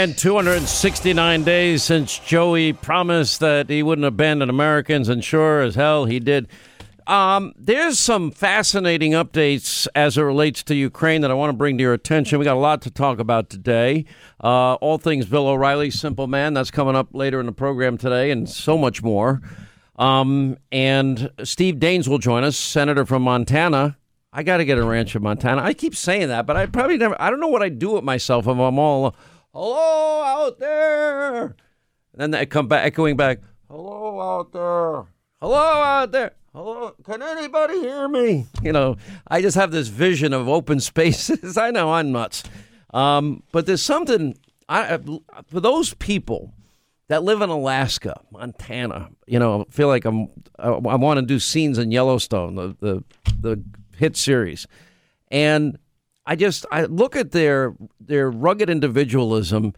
And 269 days since Joey promised that he wouldn't abandon Americans, and sure as hell he did. Um, there's some fascinating updates as it relates to Ukraine that I want to bring to your attention. We got a lot to talk about today. Uh, all things Bill O'Reilly, Simple Man, that's coming up later in the program today, and so much more. Um, and Steve Daines will join us, Senator from Montana. I got to get a ranch in Montana. I keep saying that, but I probably never, I don't know what I do with myself if I'm all, hello out there. And then they come back, echoing back, hello out there. Hello out there. Hello, can anybody hear me? You know, I just have this vision of open spaces. I know I'm nuts. Um, but there's something, I, for those people that live in Alaska, Montana, you know, feel like I'm, I, I want to do scenes in Yellowstone, the, the, the hit series. And I just, I look at their, their rugged individualism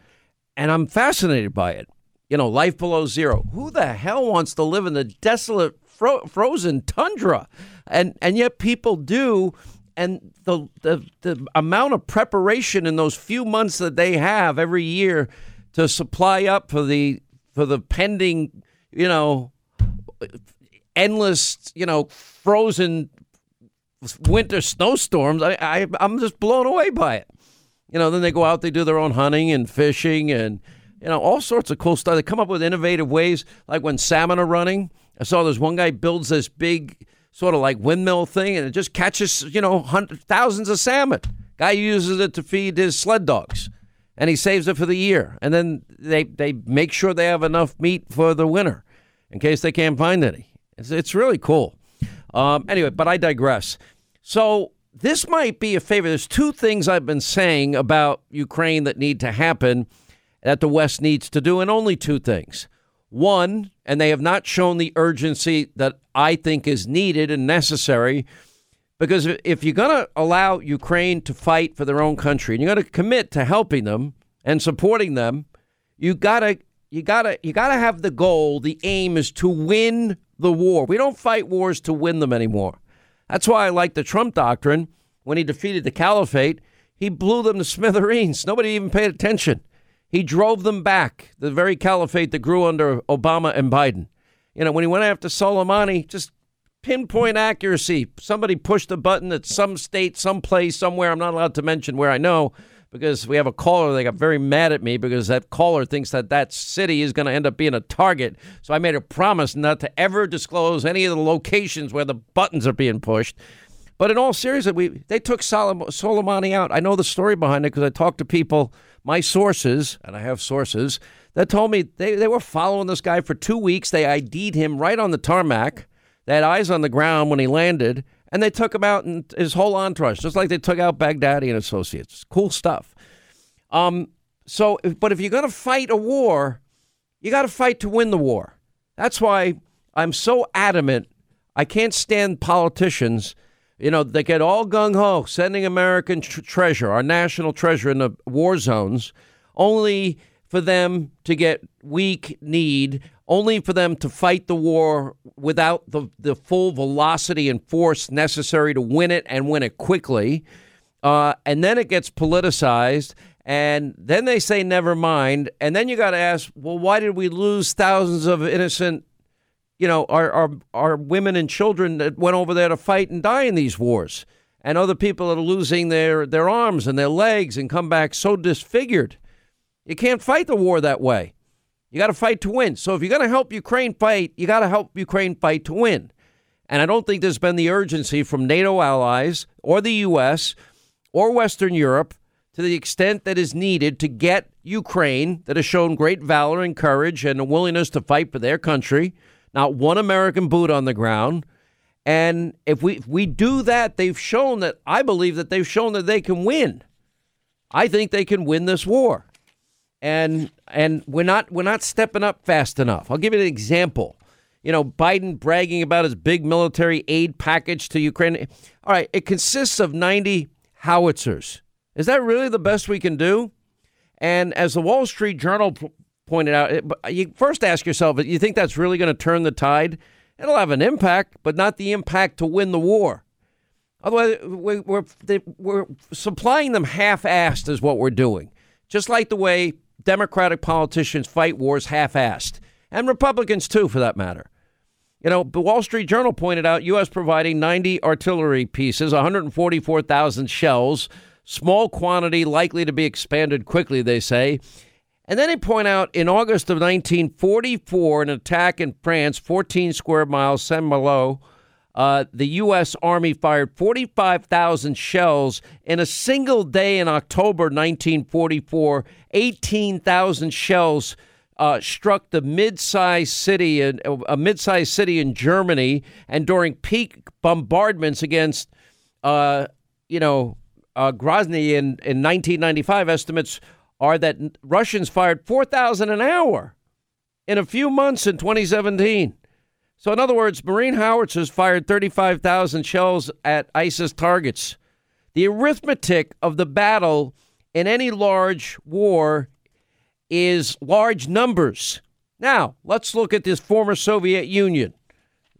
and I'm fascinated by it. You know, life below zero. Who the hell wants to live in the desolate fro- frozen tundra, and and yet people do. And the, the the amount of preparation in those few months that they have every year to supply up for the for the pending, you know, endless, you know, frozen winter snowstorms. I, I I'm just blown away by it. You know, then they go out, they do their own hunting and fishing and you know all sorts of cool stuff. They come up with innovative ways, like when salmon are running. I saw this one guy builds this big sort of like windmill thing, and it just catches you know hundreds, thousands of salmon. Guy uses it to feed his sled dogs, and he saves it for the year. And then they they make sure they have enough meat for the winter, in case they can't find any. It's, it's really cool. Um, anyway, but I digress. So this might be a favor. There's two things I've been saying about Ukraine that need to happen that the West needs to do, and only two things. One, and they have not shown the urgency that I think is needed and necessary. Because if you're going to allow Ukraine to fight for their own country and you're going to commit to helping them and supporting them, you got to you got to you got to have the goal, the aim is to win the war. We don't fight wars to win them anymore. That's why I like the Trump doctrine. When he defeated the caliphate, he blew them to smithereens. Nobody even paid attention. He drove them back, the very caliphate that grew under Obama and Biden. You know, when he went after Soleimani, just pinpoint accuracy. Somebody pushed a button at some state, some place, somewhere. I'm not allowed to mention where I know because we have a caller. that got very mad at me because that caller thinks that that city is going to end up being a target. So I made a promise not to ever disclose any of the locations where the buttons are being pushed. But in all seriousness, we they took Soleimani out. I know the story behind it because I talked to people my sources, and I have sources, that told me they, they were following this guy for two weeks. They ID'd him right on the tarmac. They had eyes on the ground when he landed, and they took him out and his whole entourage, just like they took out Baghdadi and associates. Cool stuff. Um, so, but if you're going to fight a war, you got to fight to win the war. That's why I'm so adamant. I can't stand politicians you know, they get all gung ho, sending American tr- treasure, our national treasure, in the war zones, only for them to get weak need, only for them to fight the war without the, the full velocity and force necessary to win it and win it quickly. Uh, and then it gets politicized. And then they say, never mind. And then you got to ask, well, why did we lose thousands of innocent you know, our, our, our women and children that went over there to fight and die in these wars, and other people that are losing their, their arms and their legs and come back so disfigured. You can't fight the war that way. You got to fight to win. So if you're going to help Ukraine fight, you got to help Ukraine fight to win. And I don't think there's been the urgency from NATO allies or the U.S. or Western Europe to the extent that is needed to get Ukraine, that has shown great valor and courage and a willingness to fight for their country, not one American boot on the ground. And if we if we do that, they've shown that I believe that they've shown that they can win. I think they can win this war. And and we're not we're not stepping up fast enough. I'll give you an example. You know, Biden bragging about his big military aid package to Ukraine. All right, it consists of 90 howitzers. Is that really the best we can do? And as the Wall Street Journal pointed out, you first ask yourself, you think that's really going to turn the tide? It'll have an impact, but not the impact to win the war. Otherwise, we're, we're supplying them half assed, is what we're doing. Just like the way Democratic politicians fight wars half assed, and Republicans too, for that matter. You know, the Wall Street Journal pointed out U.S. providing 90 artillery pieces, 144,000 shells, small quantity likely to be expanded quickly, they say. And then they point out in August of 1944, an attack in France, 14 square miles, Saint Malo, uh, the U.S. Army fired 45,000 shells in a single day in October 1944. 18,000 shells uh, struck the mid-sized city, in, a mid-sized city in Germany, and during peak bombardments against, uh, you know, uh, Grozny in, in 1995, estimates are that Russians fired 4,000 an hour in a few months in 2017. So, in other words, Marine howitzers fired 35,000 shells at ISIS targets. The arithmetic of the battle in any large war is large numbers. Now, let's look at this former Soviet Union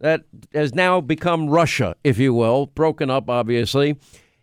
that has now become Russia, if you will, broken up, obviously.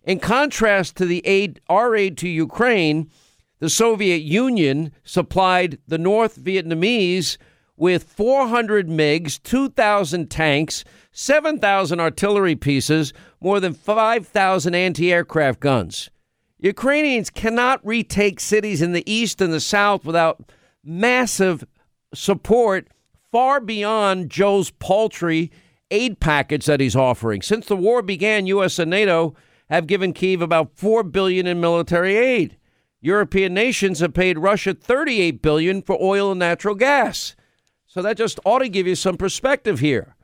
In contrast to the aid, our aid to Ukraine, the Soviet Union supplied the North Vietnamese with 400 MiGs, 2,000 tanks, 7,000 artillery pieces, more than 5,000 anti aircraft guns. Ukrainians cannot retake cities in the east and the south without massive support far beyond Joe's paltry aid package that he's offering. Since the war began, US and NATO have given Kiev about 4 billion in military aid. European nations have paid Russia 38 billion for oil and natural gas. So that just ought to give you some perspective here.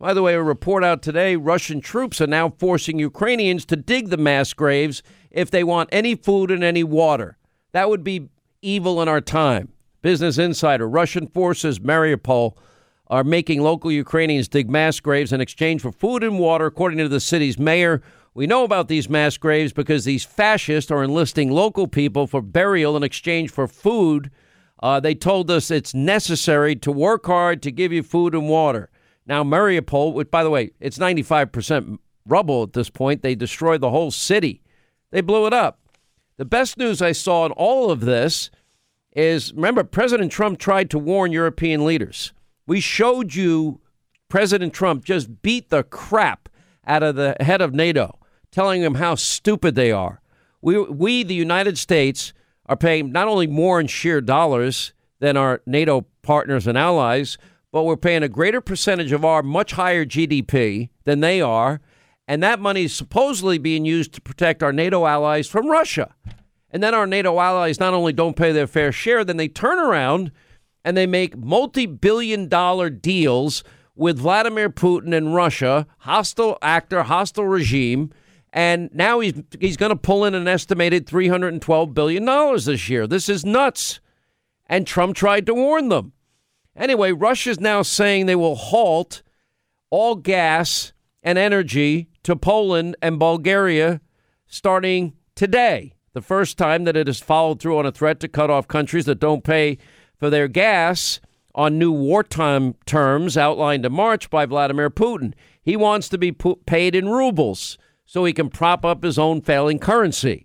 By the way, a report out today Russian troops are now forcing Ukrainians to dig the mass graves if they want any food and any water. That would be evil in our time. Business Insider Russian forces, Mariupol, are making local Ukrainians dig mass graves in exchange for food and water, according to the city's mayor. We know about these mass graves because these fascists are enlisting local people for burial in exchange for food uh, they told us it's necessary to work hard to give you food and water. Now, Mariupol, which, by the way, it's 95% rubble at this point, they destroyed the whole city. They blew it up. The best news I saw in all of this is remember, President Trump tried to warn European leaders. We showed you President Trump just beat the crap out of the head of NATO, telling them how stupid they are. We, we the United States, are paying not only more in sheer dollars than our NATO partners and allies, but we're paying a greater percentage of our much higher GDP than they are. And that money is supposedly being used to protect our NATO allies from Russia. And then our NATO allies not only don't pay their fair share, then they turn around and they make multi billion dollar deals with Vladimir Putin and Russia, hostile actor, hostile regime and now he's he's going to pull in an estimated 312 billion dollars this year. This is nuts. And Trump tried to warn them. Anyway, Russia's now saying they will halt all gas and energy to Poland and Bulgaria starting today. The first time that it has followed through on a threat to cut off countries that don't pay for their gas on new wartime terms outlined in March by Vladimir Putin. He wants to be paid in rubles so he can prop up his own failing currency.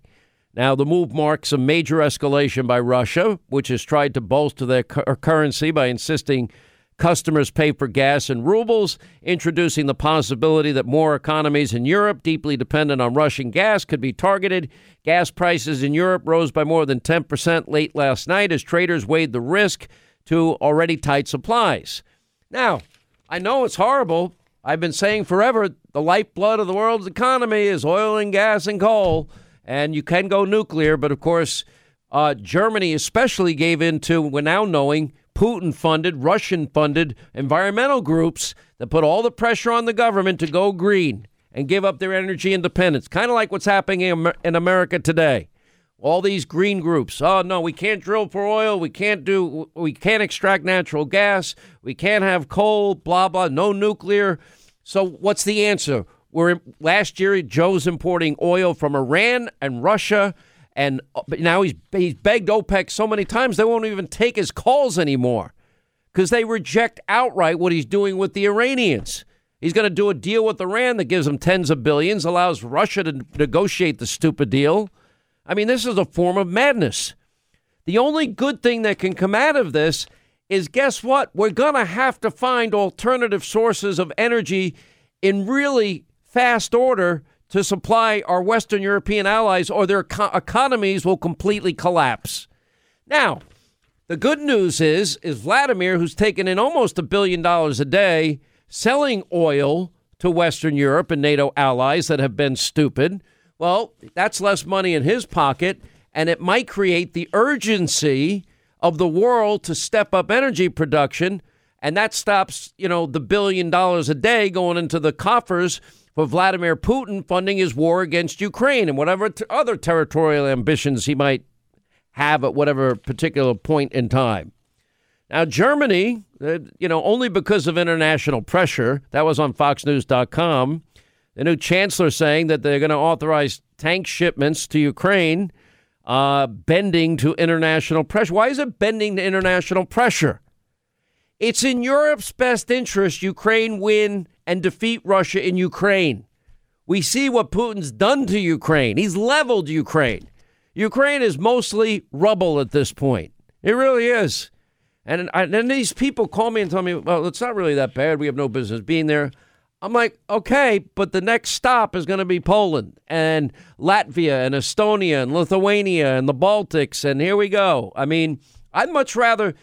Now, the move marks a major escalation by Russia, which has tried to bolster their cu- currency by insisting customers pay for gas in rubles, introducing the possibility that more economies in Europe, deeply dependent on Russian gas, could be targeted. Gas prices in Europe rose by more than 10% late last night as traders weighed the risk to already tight supplies. Now, I know it's horrible. I've been saying forever the lifeblood of the world's economy is oil and gas and coal, and you can go nuclear. But of course, uh, Germany especially gave in to, we're now knowing, Putin funded, Russian funded environmental groups that put all the pressure on the government to go green and give up their energy independence. Kind of like what's happening in America today. All these green groups. Oh no, we can't drill for oil. We can't do. We can't extract natural gas. We can't have coal. Blah blah. No nuclear. So what's the answer? We're last year Joe's importing oil from Iran and Russia, and uh, now he's he's begged OPEC so many times they won't even take his calls anymore because they reject outright what he's doing with the Iranians. He's going to do a deal with Iran that gives them tens of billions, allows Russia to negotiate the stupid deal. I mean, this is a form of madness. The only good thing that can come out of this is guess what? We're going to have to find alternative sources of energy in really fast order to supply our Western European allies, or their co- economies will completely collapse. Now, the good news is, is Vladimir, who's taken in almost a billion dollars a day selling oil to Western Europe and NATO allies that have been stupid. Well, that's less money in his pocket, and it might create the urgency of the world to step up energy production, and that stops, you know, the billion dollars a day going into the coffers for Vladimir Putin funding his war against Ukraine and whatever t- other territorial ambitions he might have at whatever particular point in time. Now, Germany, uh, you know, only because of international pressure, that was on FoxNews.com. The new chancellor saying that they're going to authorize tank shipments to Ukraine, uh, bending to international pressure. Why is it bending to international pressure? It's in Europe's best interest Ukraine win and defeat Russia in Ukraine. We see what Putin's done to Ukraine. He's leveled Ukraine. Ukraine is mostly rubble at this point. It really is. And, and then these people call me and tell me, well, it's not really that bad. We have no business being there. I'm like, okay, but the next stop is going to be Poland and Latvia and Estonia and Lithuania and the Baltics. And here we go. I mean, I'd much rather,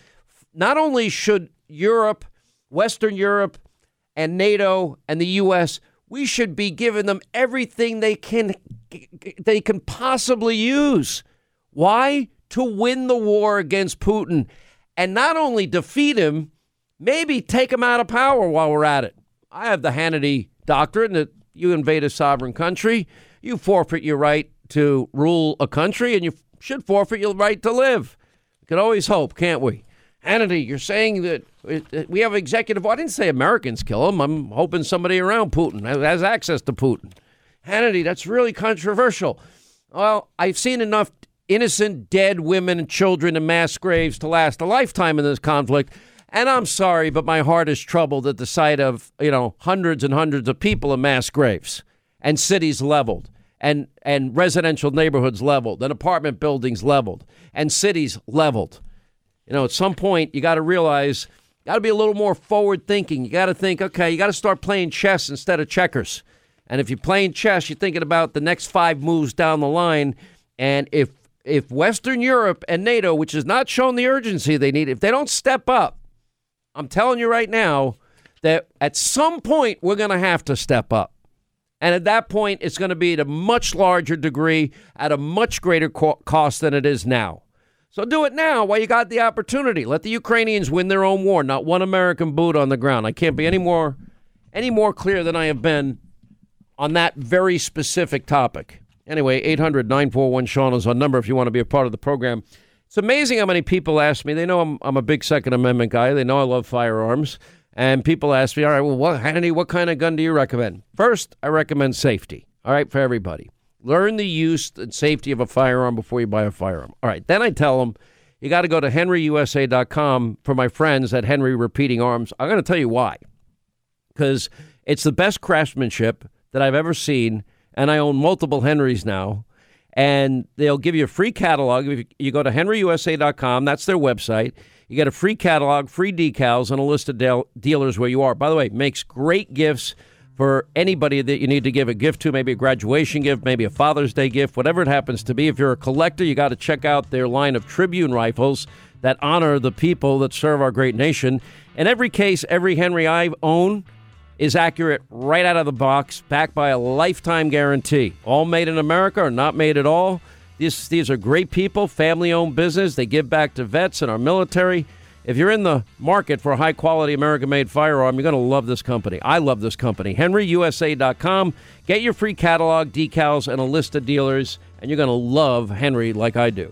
not only should Europe, Western Europe, and NATO and the U.S., we should be giving them everything they can they can possibly use. Why? To win the war against Putin and not only defeat him, maybe take him out of power while we're at it. I have the Hannity doctrine that you invade a sovereign country, you forfeit your right to rule a country, and you should forfeit your right to live. We can always hope, can't we? Hannity, you're saying that we have executive. I didn't say Americans kill him. I'm hoping somebody around Putin has access to Putin. Hannity, that's really controversial. Well, I've seen enough innocent dead women and children in mass graves to last a lifetime in this conflict. And I'm sorry, but my heart is troubled at the sight of, you know, hundreds and hundreds of people in mass graves and cities leveled and, and residential neighborhoods leveled and apartment buildings leveled and cities leveled. You know, at some point, you got to realize, got to be a little more forward thinking. You got to think, okay, you got to start playing chess instead of checkers. And if you're playing chess, you're thinking about the next five moves down the line. And if if Western Europe and NATO, which has not shown the urgency they need, if they don't step up, I'm telling you right now that at some point we're going to have to step up. And at that point, it's going to be at a much larger degree, at a much greater co- cost than it is now. So do it now while you got the opportunity. Let the Ukrainians win their own war, not one American boot on the ground. I can't be any more any more clear than I have been on that very specific topic. Anyway, 800 941 Sean is our number if you want to be a part of the program. It's amazing how many people ask me. They know I'm, I'm a big Second Amendment guy. They know I love firearms. And people ask me, all right, well, what, Hannity, what kind of gun do you recommend? First, I recommend safety, all right, for everybody. Learn the use and safety of a firearm before you buy a firearm. All right, then I tell them, you got to go to henryusa.com for my friends at Henry Repeating Arms. I'm going to tell you why. Because it's the best craftsmanship that I've ever seen and I own multiple Henrys now. And they'll give you a free catalog. If you go to henryusa.com, that's their website. You get a free catalog, free decals, and a list of de- dealers where you are. By the way, makes great gifts for anybody that you need to give a gift to, maybe a graduation gift, maybe a Father's Day gift, whatever it happens to be. If you're a collector, you got to check out their line of Tribute rifles that honor the people that serve our great nation. In every case, every Henry I own is accurate right out of the box, backed by a lifetime guarantee. All made in America or not made at all. These, these are great people, family owned business. They give back to vets and our military. If you're in the market for a high quality American made firearm, you're going to love this company. I love this company. HenryUSA.com. Get your free catalog, decals, and a list of dealers, and you're going to love Henry like I do.